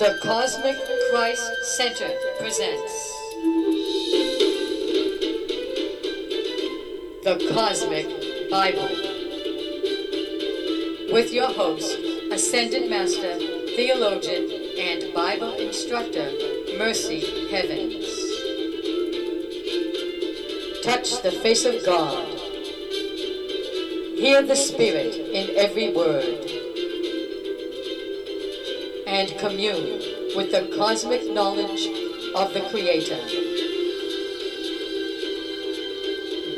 The Cosmic Christ Center presents The Cosmic Bible with your host, Ascended Master, Theologian, and Bible Instructor, Mercy Heavens. Touch the face of God. Hear the Spirit in every word and commune with the cosmic knowledge of the Creator.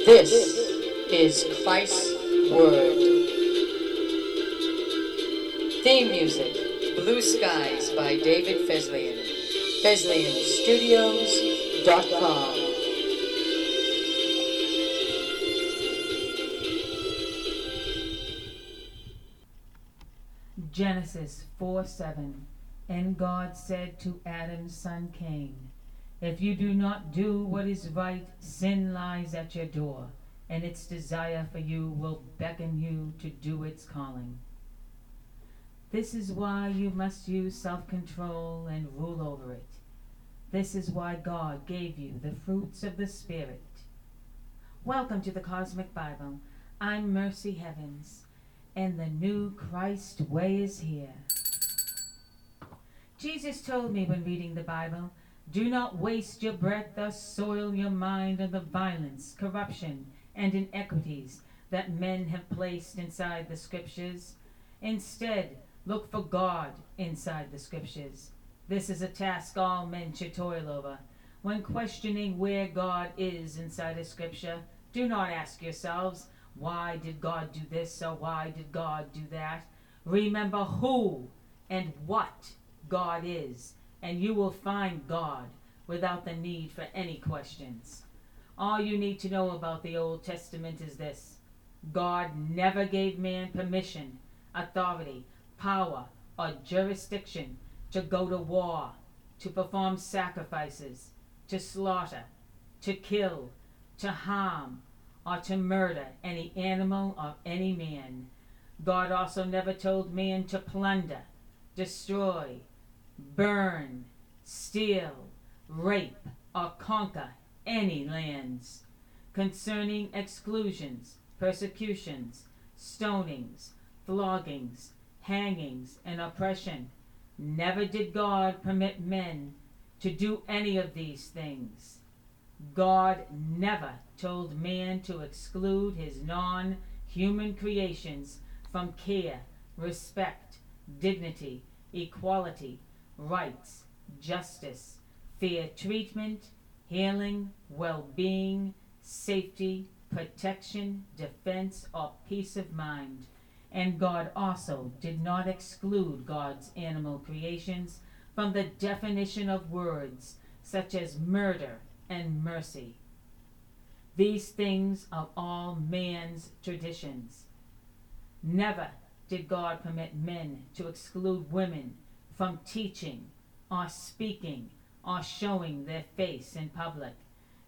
This is Christ's Word. Theme music, Blue Skies by David Fesliyan. FesliyanStudios.com. Genesis 4 7. And God said to Adam's son Cain, If you do not do what is right, sin lies at your door, and its desire for you will beckon you to do its calling. This is why you must use self control and rule over it. This is why God gave you the fruits of the Spirit. Welcome to the Cosmic Bible. I'm Mercy Heavens and the new Christ way is here. Jesus told me when reading the Bible, do not waste your breath, thus soil your mind on the violence, corruption, and inequities that men have placed inside the scriptures. Instead, look for God inside the scriptures. This is a task all men should toil over. When questioning where God is inside a scripture, do not ask yourselves, why did God do this or why did God do that? Remember who and what God is, and you will find God without the need for any questions. All you need to know about the Old Testament is this God never gave man permission, authority, power, or jurisdiction to go to war, to perform sacrifices, to slaughter, to kill, to harm, or to murder any animal or any man. God also never told man to plunder, destroy, burn, steal, rape, or conquer any lands. Concerning exclusions, persecutions, stonings, floggings, hangings, and oppression, never did God permit men to do any of these things. God never told man to exclude his non human creations from care, respect, dignity, equality, rights, justice, fair treatment, healing, well being, safety, protection, defense, or peace of mind. And God also did not exclude God's animal creations from the definition of words such as murder and mercy. These things are all man's traditions. Never did God permit men to exclude women from teaching or speaking or showing their face in public.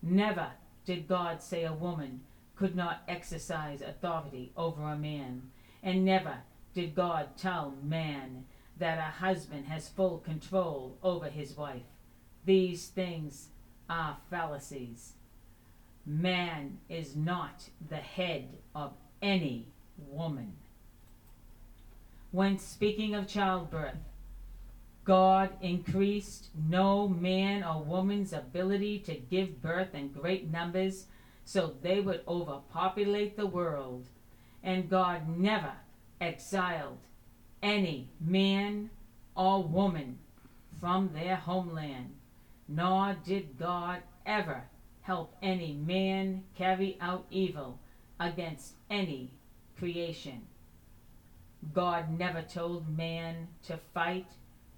Never did God say a woman could not exercise authority over a man. And never did God tell man that a husband has full control over his wife. These things are fallacies. Man is not the head of any woman. When speaking of childbirth, God increased no man or woman's ability to give birth in great numbers so they would overpopulate the world. And God never exiled any man or woman from their homeland, nor did God ever help any man carry out evil against any creation. God never told man to fight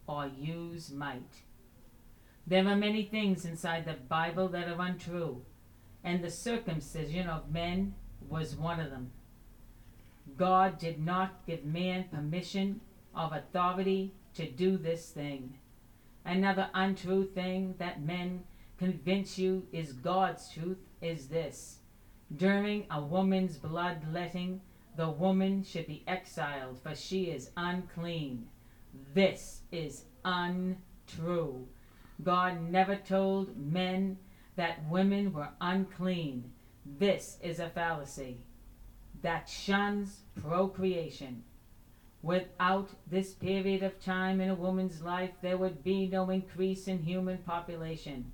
or use might. There are many things inside the Bible that are untrue, and the circumcision of men was one of them. God did not give man permission of authority to do this thing. Another untrue thing that men convince you is God's truth is this. During a woman's bloodletting, the woman should be exiled, for she is unclean. This is untrue. God never told men that women were unclean. This is a fallacy that shuns procreation. Without this period of time in a woman's life, there would be no increase in human population.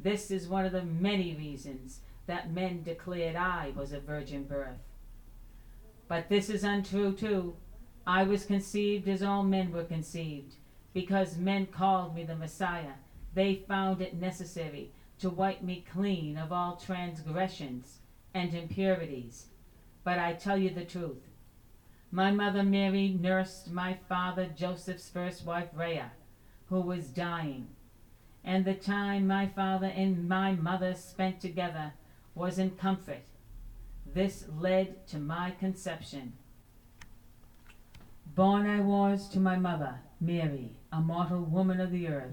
This is one of the many reasons that men declared I was a virgin birth. But this is untrue too. I was conceived as all men were conceived, because men called me the Messiah. They found it necessary to wipe me clean of all transgressions and impurities. But I tell you the truth. My mother Mary nursed my father Joseph's first wife Rhea, who was dying. And the time my father and my mother spent together was in comfort. This led to my conception. Born I was to my mother, Mary, a mortal woman of the earth.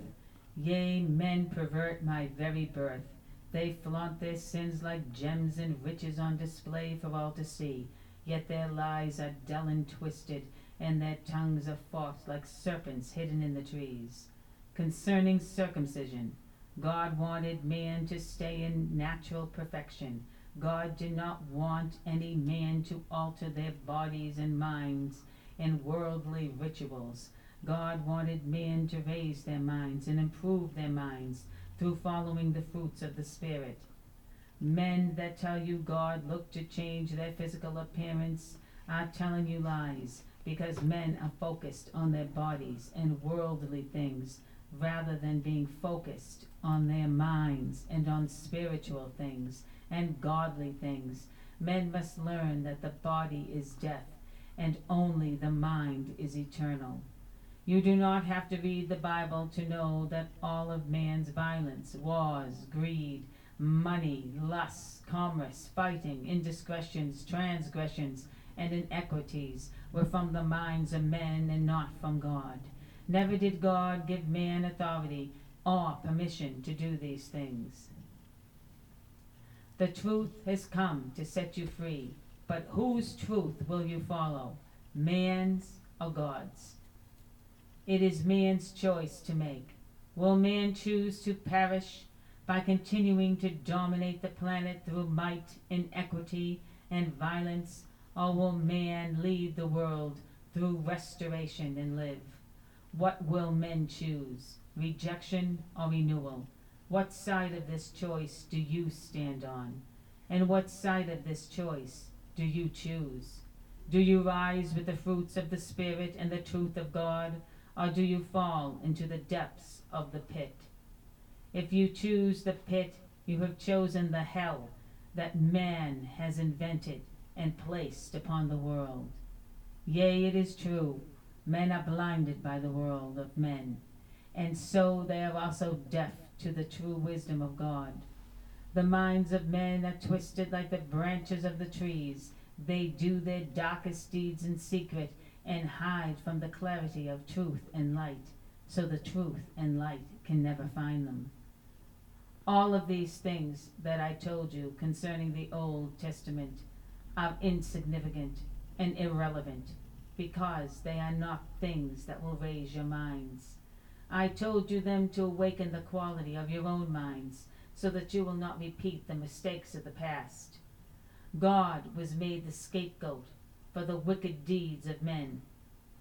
Yea, men pervert my very birth. They flaunt their sins like gems and riches on display for all to see. Yet their lies are dull and twisted, and their tongues are forked like serpents hidden in the trees. Concerning circumcision, God wanted man to stay in natural perfection. God did not want any man to alter their bodies and minds in worldly rituals. God wanted men to raise their minds and improve their minds through following the fruits of the Spirit. Men that tell you God looked to change their physical appearance are telling you lies because men are focused on their bodies and worldly things rather than being focused on their minds and on spiritual things and godly things. Men must learn that the body is death and only the mind is eternal. You do not have to read the Bible to know that all of man's violence, wars, greed, money, lust, commerce, fighting, indiscretions, transgressions, and inequities were from the minds of men and not from God. Never did God give man authority or permission to do these things. The truth has come to set you free. But whose truth will you follow? Man's or God's? It is man's choice to make. Will man choose to perish by continuing to dominate the planet through might, inequity, and violence, or will man lead the world through restoration and live? What will men choose? Rejection or renewal? What side of this choice do you stand on? And what side of this choice do you choose? Do you rise with the fruits of the Spirit and the truth of God, or do you fall into the depths of the pit? If you choose the pit, you have chosen the hell that man has invented and placed upon the world. Yea, it is true, men are blinded by the world of men, and so they are also deaf to the true wisdom of God. The minds of men are twisted like the branches of the trees. They do their darkest deeds in secret and hide from the clarity of truth and light, so the truth and light can never find them. All of these things that I told you concerning the Old Testament are insignificant and irrelevant because they are not things that will raise your minds. I told you them to awaken the quality of your own minds so that you will not repeat the mistakes of the past. God was made the scapegoat for the wicked deeds of men.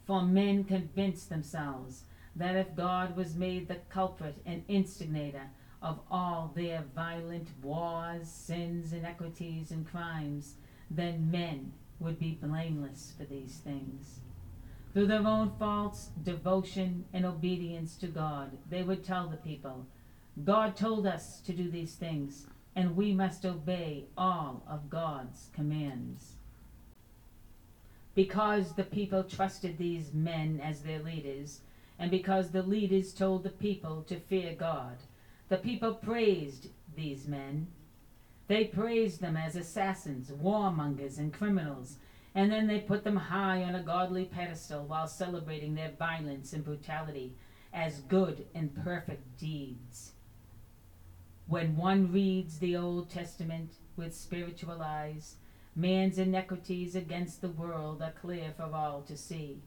For men convinced themselves that if God was made the culprit and instigator of all their violent wars, sins, inequities, and crimes, then men would be blameless for these things. Through their own faults, devotion, and obedience to God, they would tell the people, God told us to do these things, and we must obey all of God's commands. Because the people trusted these men as their leaders, and because the leaders told the people to fear God, the people praised these men. They praised them as assassins, warmongers, and criminals, and then they put them high on a godly pedestal while celebrating their violence and brutality as good and perfect deeds. When one reads the Old Testament with spiritual eyes, man's iniquities against the world are clear for all to see.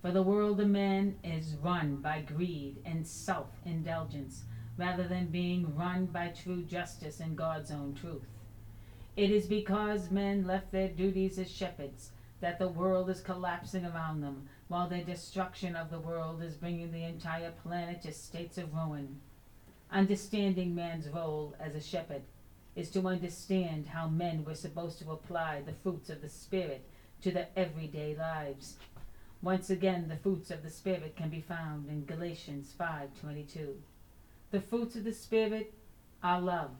For the world of men is run by greed and self indulgence rather than being run by true justice and God's own truth. It is because men left their duties as shepherds that the world is collapsing around them, while their destruction of the world is bringing the entire planet to states of ruin. Understanding man's role as a shepherd is to understand how men were supposed to apply the fruits of the Spirit to their everyday lives. Once again, the fruits of the Spirit can be found in Galatians 5:22. The fruits of the Spirit are love,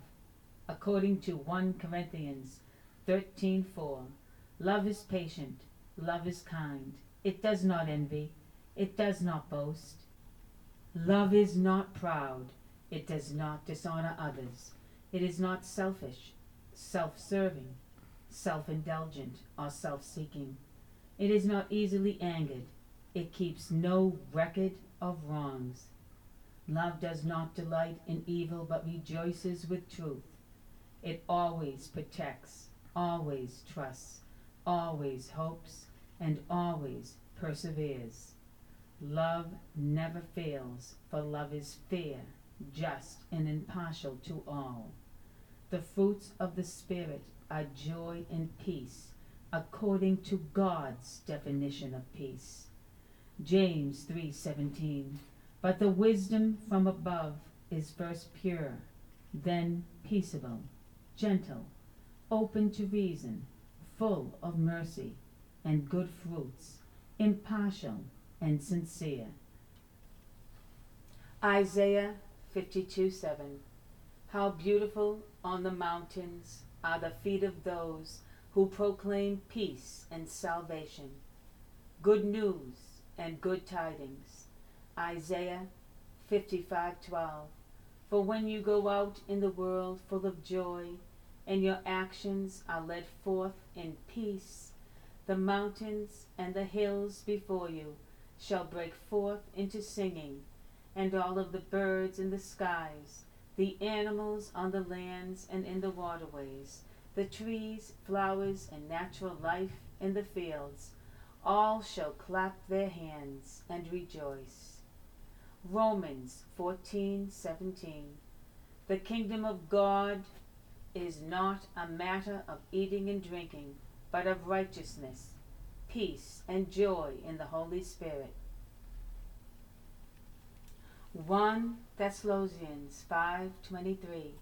according to 1 Corinthians 13:4. Love is patient, love is kind. It does not envy, it does not boast. Love is not proud, it does not dishonor others. It is not selfish, self-serving, self-indulgent, or self-seeking. It is not easily angered. It keeps no record of wrongs. Love does not delight in evil, but rejoices with truth. It always protects, always trusts, always hopes, and always perseveres. Love never fails, for love is fair, just, and impartial to all. The fruits of the Spirit are joy and peace, according to God's definition of peace. James 3:17 But the wisdom from above is first pure, then peaceable, gentle, open to reason, full of mercy and good fruits, impartial and sincere. Isaiah 52 7. How beautiful on the mountains are the feet of those who proclaim peace and salvation, good news and good tidings. Isaiah 55:12. For when you go out in the world full of joy, and your actions are led forth in peace, the mountains and the hills before you shall break forth into singing, and all of the birds in the skies, the animals on the lands and in the waterways, the trees, flowers, and natural life in the fields, all shall clap their hands and rejoice. Romans 14:17 The kingdom of God is not a matter of eating and drinking, but of righteousness, peace, and joy in the Holy Spirit. 1 Thessalonians 5:23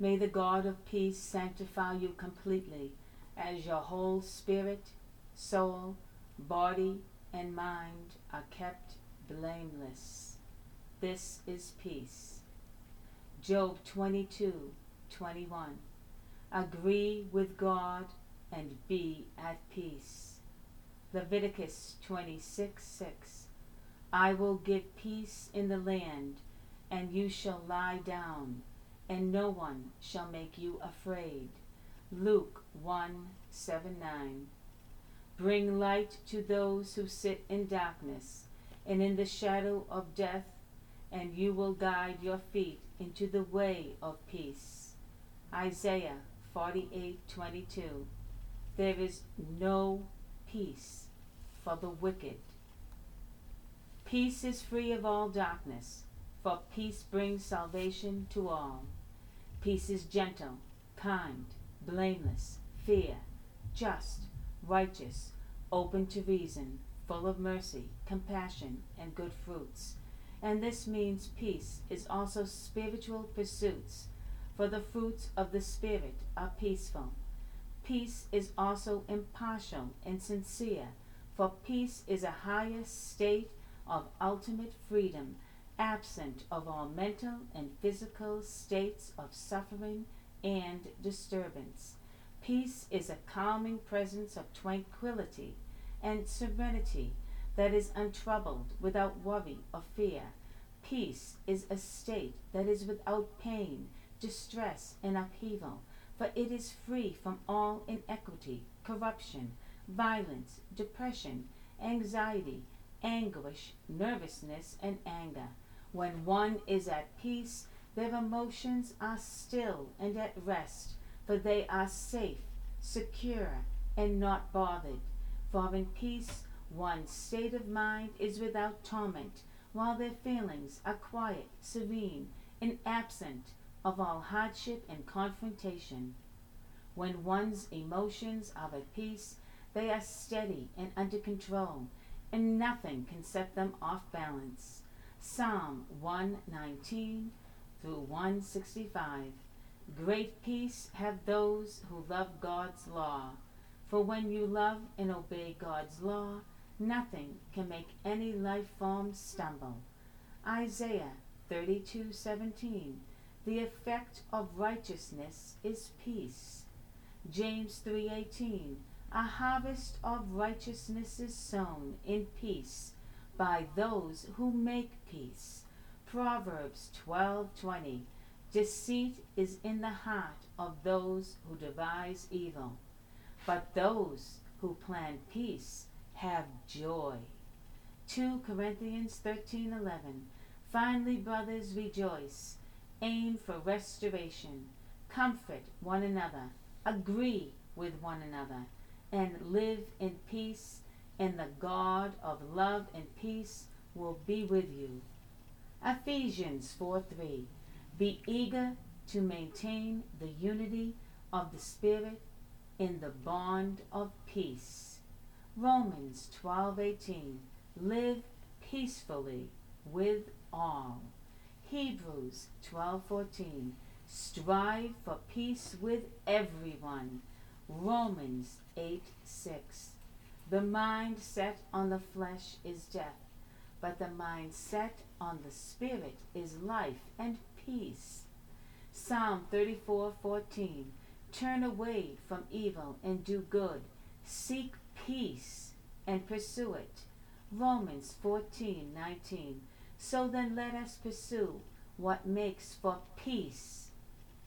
May the God of peace sanctify you completely, as your whole spirit, soul, body, and mind are kept blameless. This is peace. Job 22:21 Agree with God and be at peace. Leviticus 26:6 6. I will give peace in the land, and you shall lie down, and no one shall make you afraid. Luke 1 7 9. Bring light to those who sit in darkness and in the shadow of death, and you will guide your feet into the way of peace. Isaiah 48:22 There is no peace for the wicked. Peace is free of all darkness, for peace brings salvation to all. Peace is gentle, kind, blameless, fair, just, righteous, open to reason, full of mercy, compassion, and good fruits. And this means peace is also spiritual pursuits for the fruits of the Spirit are peaceful. Peace is also impartial and sincere, for peace is a higher state of ultimate freedom, absent of all mental and physical states of suffering and disturbance. Peace is a calming presence of tranquility and serenity that is untroubled, without worry or fear. Peace is a state that is without pain distress, and upheaval, for it is free from all inequity, corruption, violence, depression, anxiety, anguish, nervousness, and anger. When one is at peace, their emotions are still and at rest, for they are safe, secure, and not bothered. For in peace One's state of mind is without torment, while their feelings are quiet, serene, and absent of all hardship and confrontation. When one's emotions are at peace, they are steady and under control, and nothing can set them off balance. Psalm 119 through 165. Great peace have those who love God's law. For when you love and obey God's law, nothing can make any life form stumble. Isaiah 32:17. The effect of righteousness is peace. James 3:18. A harvest of righteousness is sown in peace by those who make peace. Proverbs 12:20. Deceit is in the heart of those who devise evil, but those who plan peace have joy. 2 Corinthians 13:11 Finally brothers rejoice aim for restoration comfort one another agree with one another and live in peace and the God of love and peace will be with you. Ephesians 4 3. Be eager to maintain the unity of the Spirit in the bond of peace. Romans 12:18 Live peacefully with all. Hebrews 12:14 Strive for peace with everyone. Romans 8:6 The mind set on the flesh is death, but the mind set on the spirit is life and peace. Psalm 34:14 Turn away from evil and do good. Seek peace and pursue it. Romans 14:19 So then let us pursue what makes for peace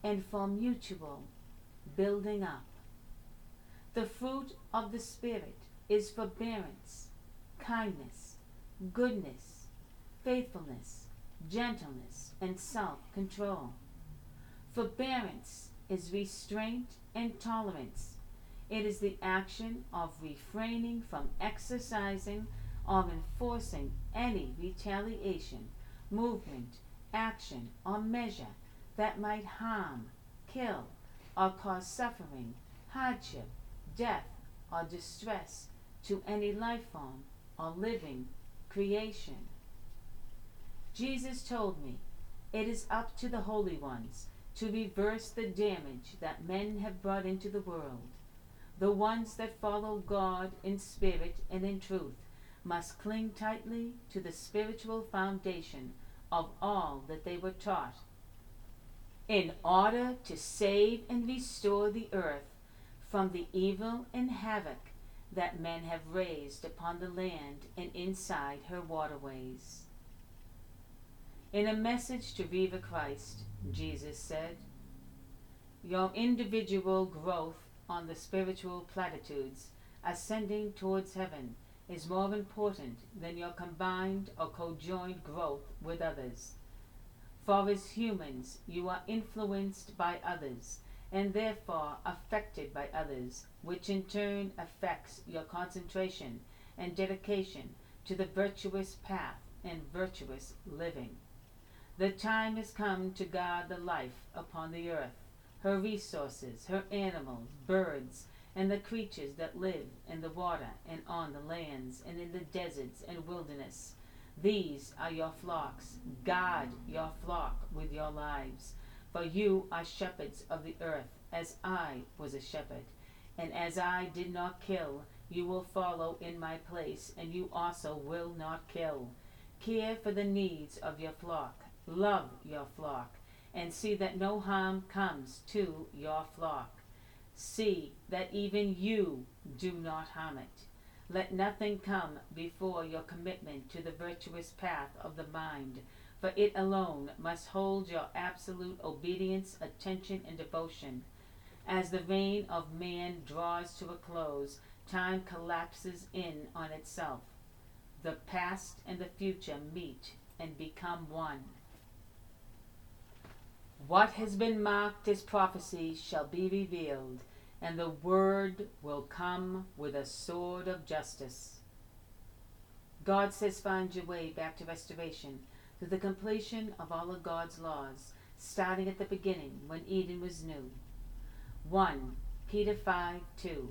and for mutual building up. The fruit of the Spirit is forbearance, kindness, goodness, faithfulness, gentleness, and self control. Forbearance is restraint and tolerance. It is the action of refraining from exercising or enforcing any retaliation, movement, action, or measure that might harm, kill, or cause suffering, hardship, death, or distress to any life form or living creation. Jesus told me, It is up to the holy ones to reverse the damage that men have brought into the world. The ones that follow God in spirit and in truth must cling tightly to the spiritual foundation of all that they were taught. In order to save and restore the earth from the evil and havoc that men have raised upon the land and inside her waterways. In a message to Viva Christ, Jesus said, Your individual growth on the spiritual platitudes, ascending towards heaven, is more important than your combined or co-joined growth with others. For as humans, you are influenced by others and therefore affected by others, which in turn affects your concentration and dedication to the virtuous path and virtuous living. The time has come to guard the life upon the earth, her resources, her animals, birds, and the creatures that live in the water and on the lands and in the deserts and wilderness. These are your flocks. Guard your flock with your lives for you are shepherds of the earth, as I was a shepherd. And as I did not kill, you will follow in my place, and you also will not kill. Care for the needs of your flock, love your flock, and see that no harm comes to your flock. See that even you do not harm it. Let nothing come before your commitment to the virtuous path of the mind for it alone must hold your absolute obedience, attention, and devotion. As the reign of man draws to a close, time collapses in on itself. The past and the future meet and become one. What has been marked as prophecy shall be revealed, and the word will come with a sword of justice. God says find your way back to restoration through the completion of all of God's laws, starting at the beginning when Eden was new. 1 Peter 5 2.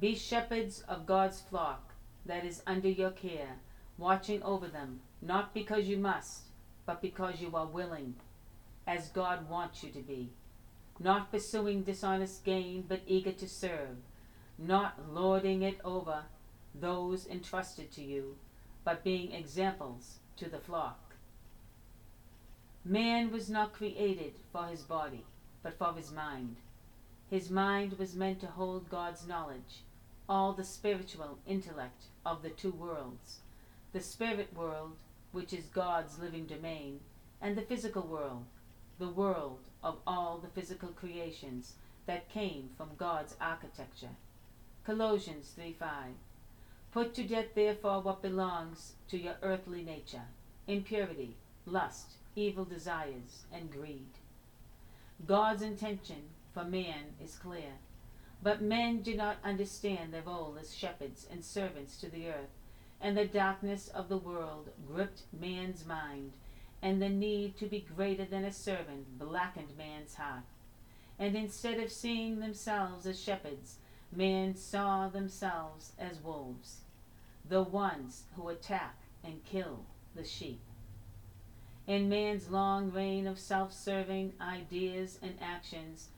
Be shepherds of God's flock that is under your care, watching over them, not because you must, but because you are willing, as God wants you to be. Not pursuing dishonest gain, but eager to serve, not lording it over those entrusted to you, but being examples to the flock. Man was not created for his body, but for his mind. His mind was meant to hold God's knowledge, all the spiritual intellect of the two worlds the spirit world, which is God's living domain, and the physical world, the world of all the physical creations that came from God's architecture. Colossians 3 5. Put to death, therefore, what belongs to your earthly nature impurity, lust, evil desires, and greed. God's intention for man is clear, but men do not understand their role as shepherds and servants to the earth, and the darkness of the world gripped man's mind and the need to be greater than a servant blackened man's heart. And instead of seeing themselves as shepherds, men saw themselves as wolves, the ones who attack and kill the sheep. In man's long reign of self serving ideas and actions,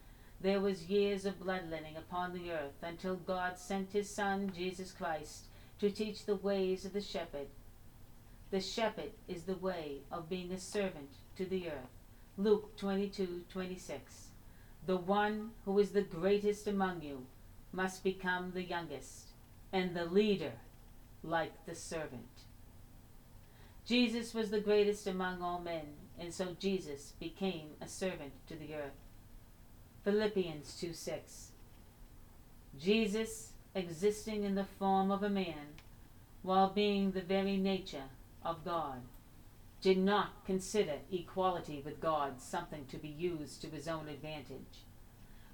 there was years of bloodletting upon the earth until God sent his Son, Jesus Christ, to teach the ways of the shepherd the shepherd is the way of being a servant to the earth. Luke 22:26. The one who is the greatest among you must become the youngest, and the leader like the servant. Jesus was the greatest among all men, and so Jesus became a servant to the earth. Philippians 2 6. Jesus, existing in the form of a man, while being the very nature of God, did not consider equality with God something to be used to his own advantage.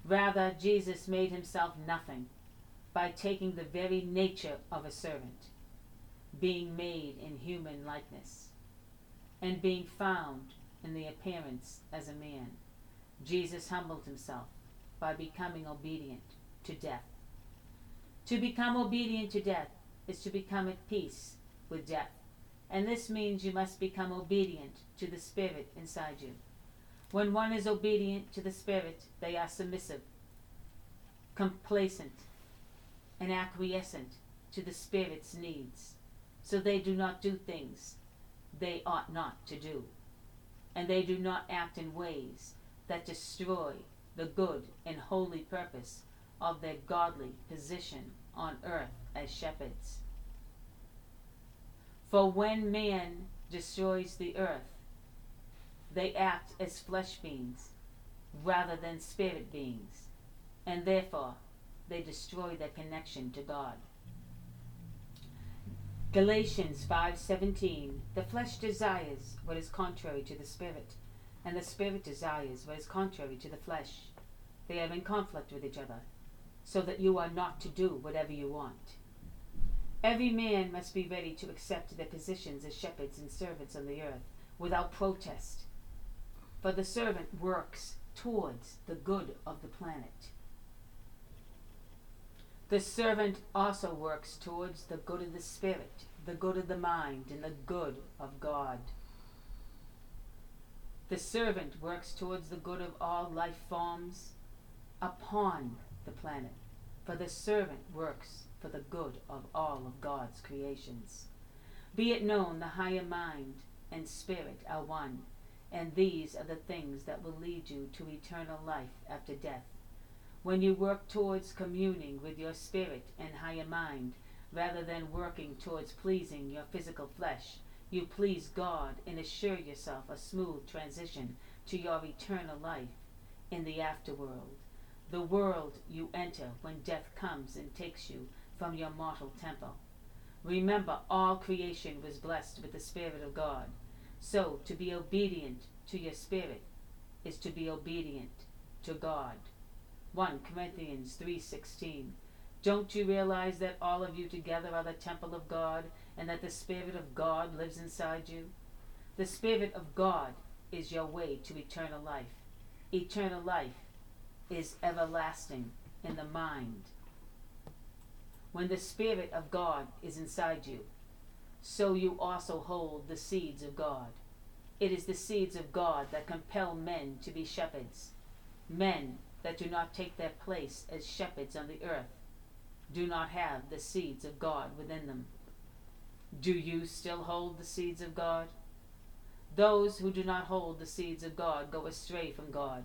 Rather, Jesus made himself nothing by taking the very nature of a servant, being made in human likeness, and being found in the appearance as a man. Jesus humbled himself by becoming obedient to death. To become obedient to death is to become at peace with death and this means you must become obedient to the Spirit inside you. When one is obedient to the Spirit, they are submissive, complacent, and acquiescent to the Spirit's needs. So they do not do things they ought not to do. And they do not act in ways that destroy the good and holy purpose of their godly position on earth as shepherds. For when man destroys the earth, they act as flesh beings rather than spirit beings, and therefore they destroy their connection to God. Galatians 5:17 The flesh desires what is contrary to the spirit, and the spirit desires what is contrary to the flesh. They are in conflict with each other, so that you are not to do whatever you want. Every man must be ready to accept their positions as shepherds and servants on the earth without protest. For the servant works towards the good of the planet. The servant also works towards the good of the spirit, the good of the mind, and the good of God. The servant works towards the good of all life forms upon the planet, for the servant works for the good of all of God's creations. Be it known the higher mind and spirit are one, and these are the things that will lead you to eternal life after death. When you work towards communing with your spirit and higher mind, rather than working towards pleasing your physical flesh, you please God and assure yourself a smooth transition to your eternal life in the afterworld, the world you enter when death comes and takes you from your mortal temple. Remember, all creation was blessed with the Spirit of God. So, to be obedient to your spirit is to be obedient to God. 1 Corinthians 3:16 Don't you realize that all of you together are the temple of God and that the Spirit of God lives inside you? The Spirit of God is your way to eternal life. Eternal life is everlasting in the mind. When the Spirit of God is inside you, so you also hold the seeds of God. It is the seeds of God that compel men to be shepherds. Men that do not take their place as shepherds on the earth do not have the seeds of God within them. Do you still hold the seeds of God? Those who do not hold the seeds of God go astray from God.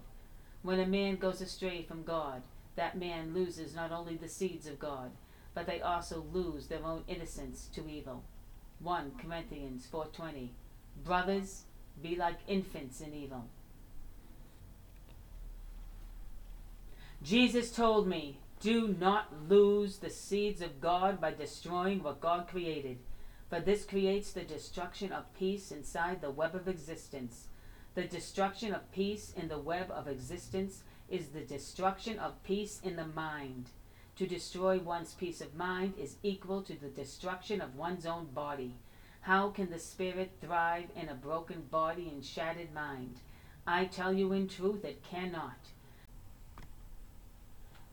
When a man goes astray from God, that man loses not only the seeds of God, but they also lose their own innocence to evil. 1 Corinthians 4:20 Brothers, be like infants in evil. Jesus told me, do not lose the seeds of God by destroying what God created, for this creates the destruction of peace inside the web of existence. The destruction of peace in the web of existence is the destruction of peace in the mind. To destroy one's peace of mind is equal to the destruction of one's own body. How can the spirit thrive in a broken body and shattered mind? I tell you in truth, it cannot.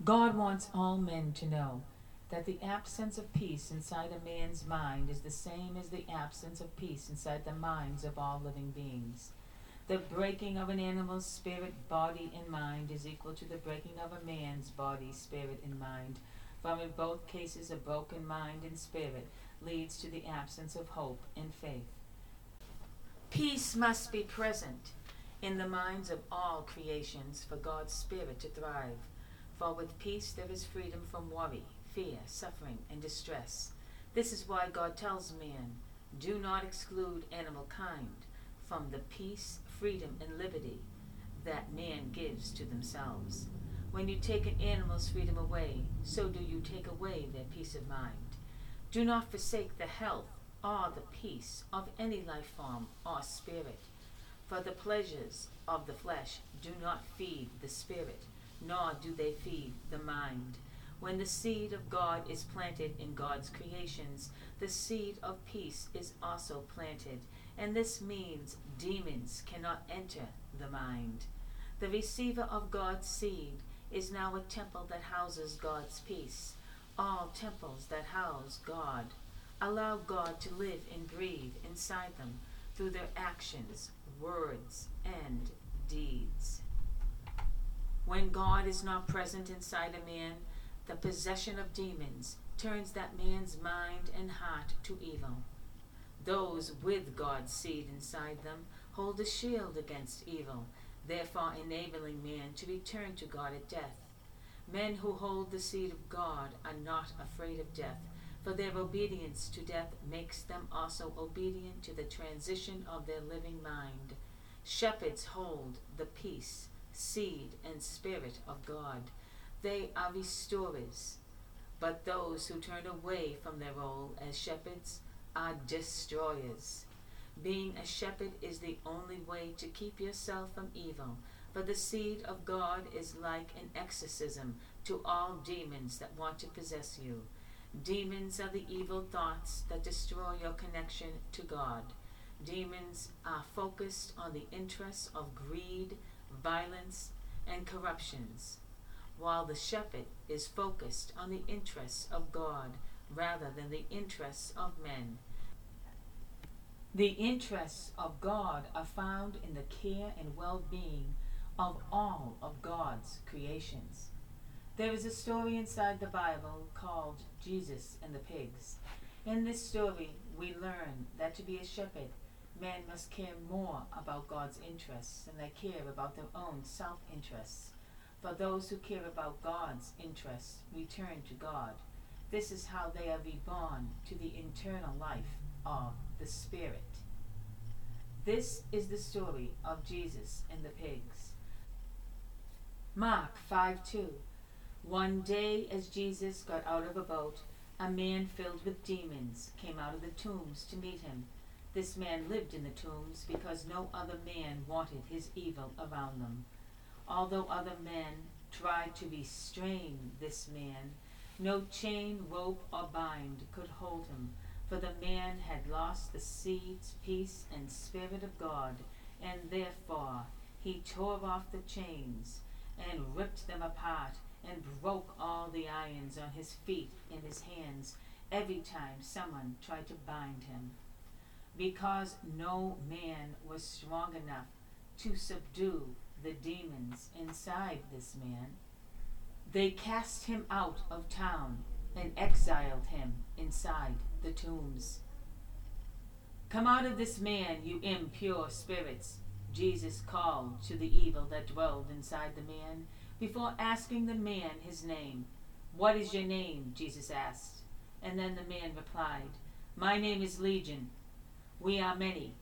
God wants all men to know that the absence of peace inside a man's mind is the same as the absence of peace inside the minds of all living beings. The breaking of an animal's spirit, body, and mind is equal to the breaking of a man's body, spirit, and mind. For in both cases, a broken mind and spirit leads to the absence of hope and faith. Peace must be present in the minds of all creations for God's Spirit to thrive. For with peace there is freedom from worry, fear, suffering, and distress. This is why God tells man, do not exclude animal kind from the peace, freedom, and liberty that man gives to themselves. When you take an animal's freedom away, so do you take away their peace of mind. Do not forsake the health or the peace of any life form or spirit, for the pleasures of the flesh do not feed the spirit nor do they feed the mind. When the seed of God is planted in God's creations, the seed of peace is also planted, and this means demons cannot enter the mind. The receiver of God's seed is now a temple that houses God's peace. All temples that house God allow God to live and breathe inside them through their actions, words, and deeds. When God is not present inside a man, the possession of demons turns that man's mind and heart to evil. Those with God's seed inside them hold a shield against evil, therefore enabling man to return to God at death. Men who hold the seed of God are not afraid of death, for their obedience to death makes them also obedient to the transition of their living mind. Shepherds hold the peace seed, and spirit of God. They are restorers. But those who turn away from their role as shepherds are destroyers. Being a shepherd is the only way to keep yourself from evil, for the seed of God is like an exorcism to all demons that want to possess you. Demons are the evil thoughts that destroy your connection to God. Demons are focused on the interests of greed, violence, and corruptions, while the shepherd is focused on the interests of God rather than the interests of men. The interests of God are found in the care and well being of all of God's creations. There is a story inside the Bible called Jesus and the Pigs. In this story, we learn that to be a shepherd men must care more about God's interests than they care about their own self interests. For those who care about God's interests return to God. This is how they are reborn to the internal life of the Spirit. This is the story of Jesus and the pigs. Mark 5 2. One day, as Jesus got out of a boat, a man filled with demons came out of the tombs to meet him. This man lived in the tombs because no other man wanted his evil around them. Although other men tried to restrain this man, no chain, rope, or bind could hold him, For the man had lost the seeds, peace, and spirit of God, and therefore he tore off the chains and ripped them apart and broke all the irons on his feet and his hands every time someone tried to bind him. Because no man was strong enough to subdue the demons inside this man, they cast him out of town and exiled him inside the tombs. Come out of this man, you impure spirits, Jesus called to the evil that dwelled inside the man before asking the man his name. What is your name? Jesus asked. And then the man replied, My name is Legion. We are many.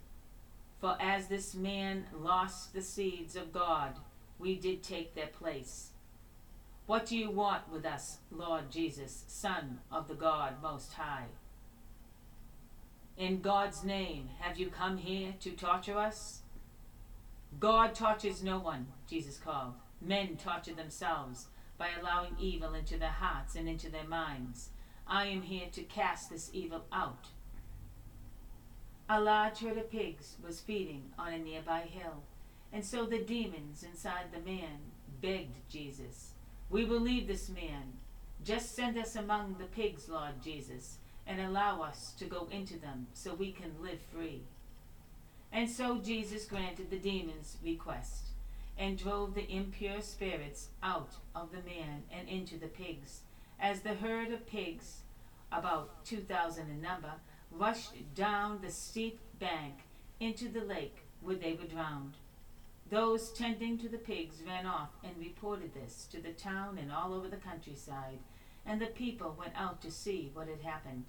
For as this man lost the seeds of God, we did take their place. What do you want with us, Lord Jesus, Son of the God Most High? In God's name, have you come here to torture us? God tortures no one, Jesus called. Men torture themselves by allowing evil into their hearts and into their minds. I am here to cast this evil out. A large herd of pigs was feeding on a nearby hill, and so the demons inside the man begged Jesus, We will leave this man. Just send us among the pigs, Lord Jesus, and allow us to go into them so we can live free. And so Jesus granted the demon's request and drove the impure spirits out of the man and into the pigs, as the herd of pigs, about two thousand in number, rushed down the steep bank into the lake where they were drowned. Those tending to the pigs ran off and reported this to the town and all over the countryside, and the people went out to see what had happened.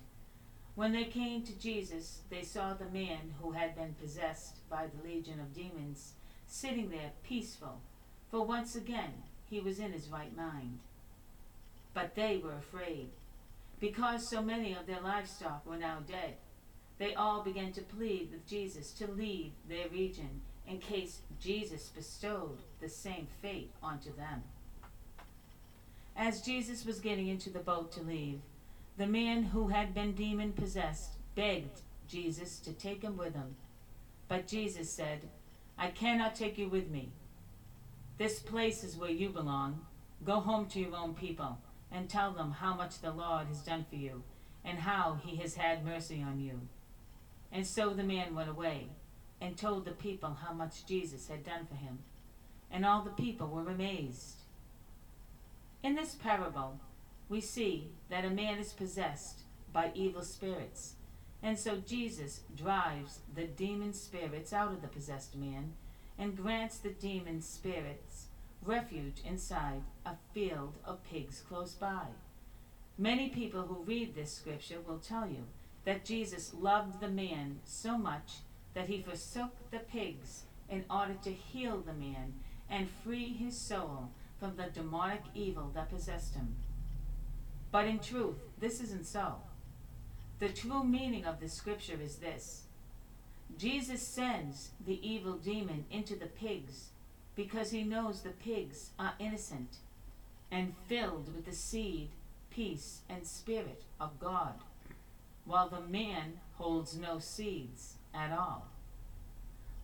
When they came to Jesus, they saw the man who had been possessed by the legion of demons sitting there peaceful, for once again he was in his right mind. But they were afraid. Because so many of their livestock were now dead, they all began to plead with Jesus to leave their region in case Jesus bestowed the same fate onto them. As Jesus was getting into the boat to leave, the man who had been demon possessed begged Jesus to take him with him. But Jesus said, I cannot take you with me. This place is where you belong. Go home to your own people and tell them how much the Lord has done for you and how he has had mercy on you. And so the man went away and told the people how much Jesus had done for him. And all the people were amazed. In this parable, we see that a man is possessed by evil spirits. And so Jesus drives the demon spirits out of the possessed man and grants the demon spirits refuge inside a field of pigs close by. Many people who read this scripture will tell you that Jesus loved the man so much that he forsook the pigs in order to heal the man and free his soul from the demonic evil that possessed him. But in truth, this isn't so. The true meaning of the scripture is this Jesus sends the evil demon into the pigs because he knows the pigs are innocent and filled with the seed, peace, and spirit of God, while the man holds no seeds at all.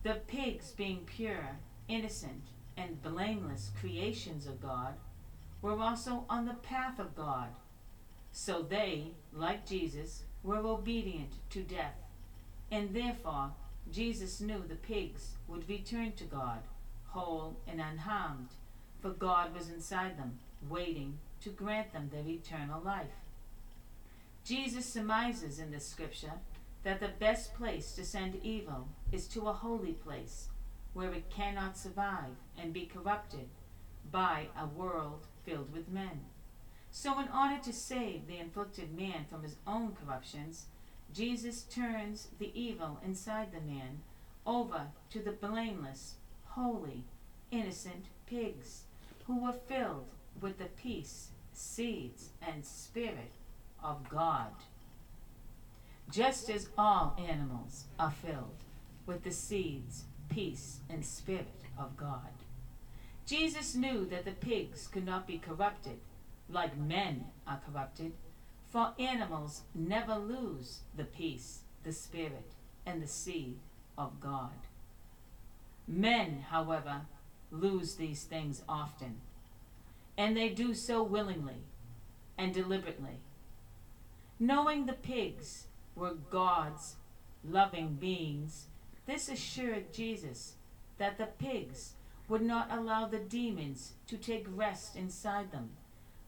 The pigs, being pure, innocent, and blameless creations of God, were also on the path of God so they, like Jesus, were obedient to death. And therefore, Jesus knew the pigs would return to God, whole and unharmed, for God was inside them, waiting to grant them their eternal life. Jesus surmises in this scripture that the best place to send evil is to a holy place where it cannot survive and be corrupted by a world filled with men. So, in order to save the inflicted man from his own corruptions, Jesus turns the evil inside the man over to the blameless, holy, innocent pigs who were filled with the peace, seeds, and spirit of God. Just as all animals are filled with the seeds, peace, and spirit of God. Jesus knew that the pigs could not be corrupted like men are corrupted, For animals never lose the peace, the spirit, and the seed of God. Men, however, lose these things often, and they do so willingly and deliberately. Knowing the pigs were God's loving beings, this assured Jesus that the pigs would not allow the demons to take rest inside them,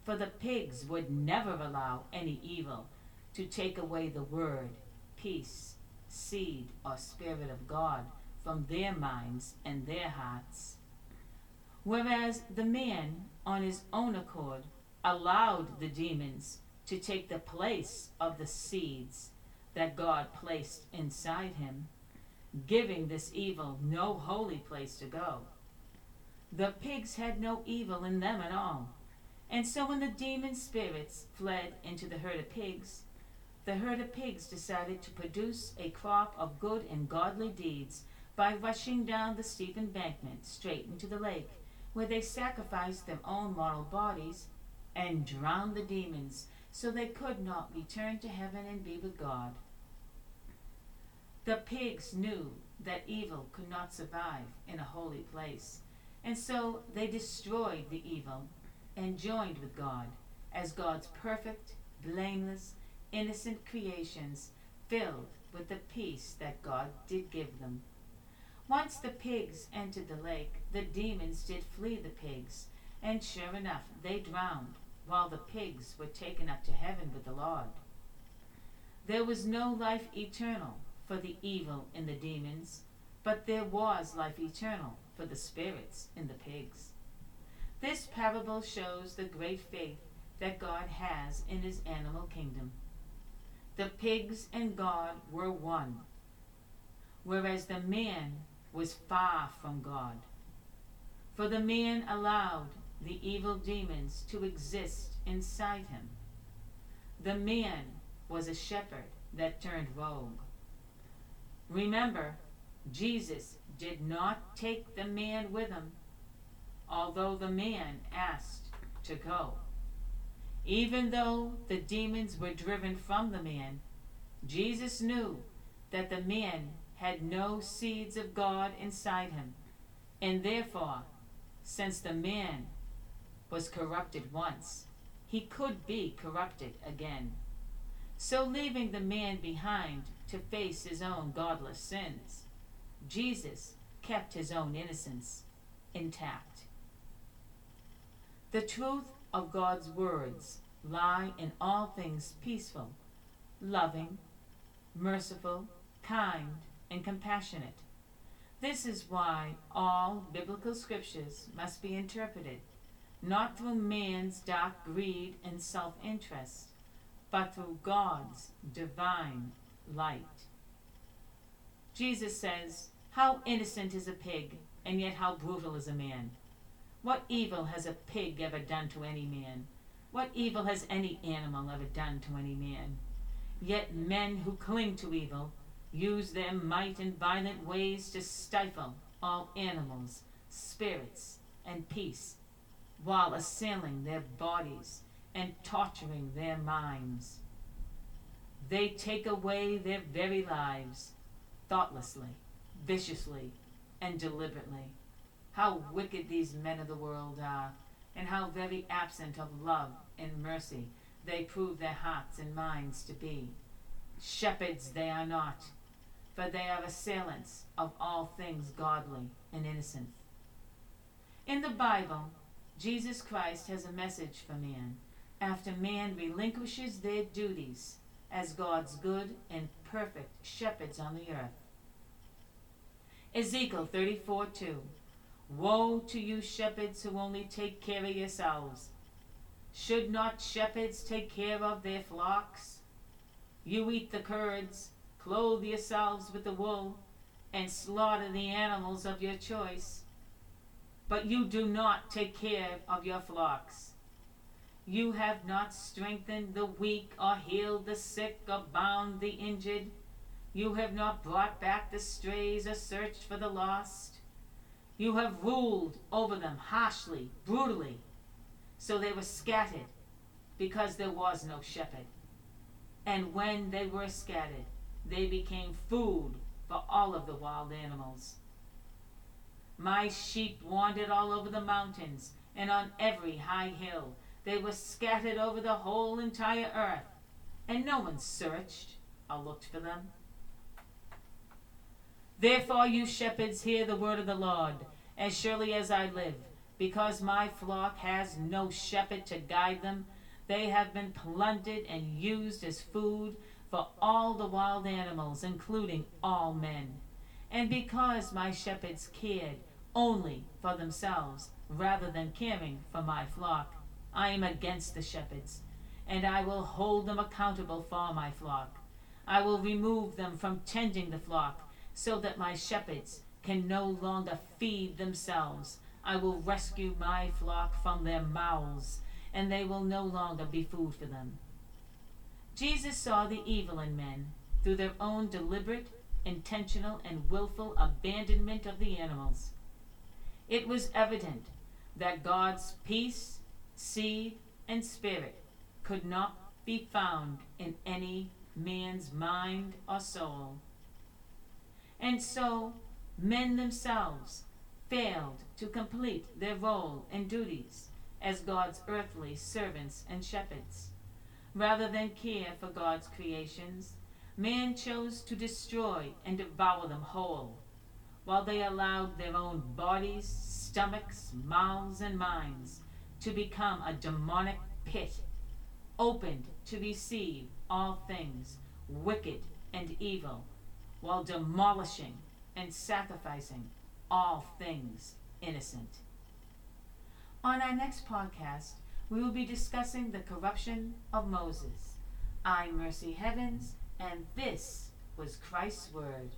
for the pigs would never allow any evil to take away the word, peace, seed, or spirit of God from their minds and their hearts. Whereas the man, on his own accord, allowed the demons to take the place of the seeds that God placed inside him, giving this evil no holy place to go. The pigs had no evil in them at all. And so when the demon spirits fled into the herd of pigs, the herd of pigs decided to produce a crop of good and godly deeds by rushing down the steep embankment straight into the lake, where they sacrificed their own mortal bodies and drowned the demons so they could not return to heaven and be with God. The pigs knew that evil could not survive in a holy place, and so they destroyed the evil and joined with God as God's perfect, blameless, innocent creations filled with the peace that God did give them. Once the pigs entered the lake, the demons did flee the pigs, and sure enough, they drowned, while the pigs were taken up to heaven with the Lord. There was no life eternal for the evil in the demons, but there was life eternal for the spirits in the pigs. This parable shows the great faith that God has in his animal kingdom. The pigs and God were one, whereas the man was far from God. For the man allowed the evil demons to exist inside him. The man was a shepherd that turned rogue. Remember, Jesus did not take the man with him, although the man asked to go. Even though the demons were driven from the man, Jesus knew that the man had no seeds of God inside him, and therefore, since the man was corrupted once, he could be corrupted again. So, leaving the man behind to face his own godless sins, Jesus kept his own innocence intact. The truth of God's words lie in all things peaceful, loving, merciful, kind, and compassionate. This is why all biblical scriptures must be interpreted not through man's dark greed and self interest, but through God's divine light. Jesus says, How innocent is a pig, and yet how brutal is a man. What evil has a pig ever done to any man? What evil has any animal ever done to any man? Yet men who cling to evil use their might in violent ways to stifle all animals, spirits, and peace, while assailing their bodies and torturing their minds. They take away their very lives thoughtlessly, viciously, and deliberately. How wicked these men of the world are, and how very absent of love and mercy they prove their hearts and minds to be. Shepherds they are not, but they are assailants of all things godly and innocent. In the Bible, Jesus Christ has a message for man after man relinquishes their duties as God's good and perfect shepherds on the earth. Ezekiel 34 2. Woe to you, shepherds who only take care of yourselves. Should not shepherds take care of their flocks? You eat the curds, clothe yourselves with the wool, and slaughter the animals of your choice. But you do not take care of your flocks. You have not strengthened the weak, or healed the sick, or bound the injured. You have not brought back the strays, or searched for the lost. You have ruled over them harshly, brutally, so they were scattered because there was no shepherd. And when they were scattered, they became food for all of the wild animals. My sheep wandered all over the mountains and on every high hill. They were scattered over the whole entire earth, and no one searched or looked for them. Therefore, you shepherds, hear the word of the Lord, as surely as I live, because my flock has no shepherd to guide them. They have been plundered and used as food for all the wild animals, including all men. And because my shepherds cared only for themselves rather than caring for my flock, I am against the shepherds, and I will hold them accountable for my flock. I will remove them from tending the flock, so that my shepherds can no longer feed themselves. I will rescue my flock from their mouths, and they will no longer be food for them. Jesus saw the evil in men through their own deliberate, intentional, and willful abandonment of the animals. It was evident that God's peace, seed, and spirit could not be found in any man's mind or soul. And so, men themselves failed to complete their role and duties as God's earthly servants and shepherds. Rather than care for God's creations, man chose to destroy and devour them whole, while they allowed their own bodies, stomachs, mouths, and minds to become a demonic pit, opened to receive all things wicked and evil, while demolishing and sacrificing all things innocent. On our next podcast, we will be discussing the corruption of Moses. I'm Mercy Heavens, and this was Christ's Word.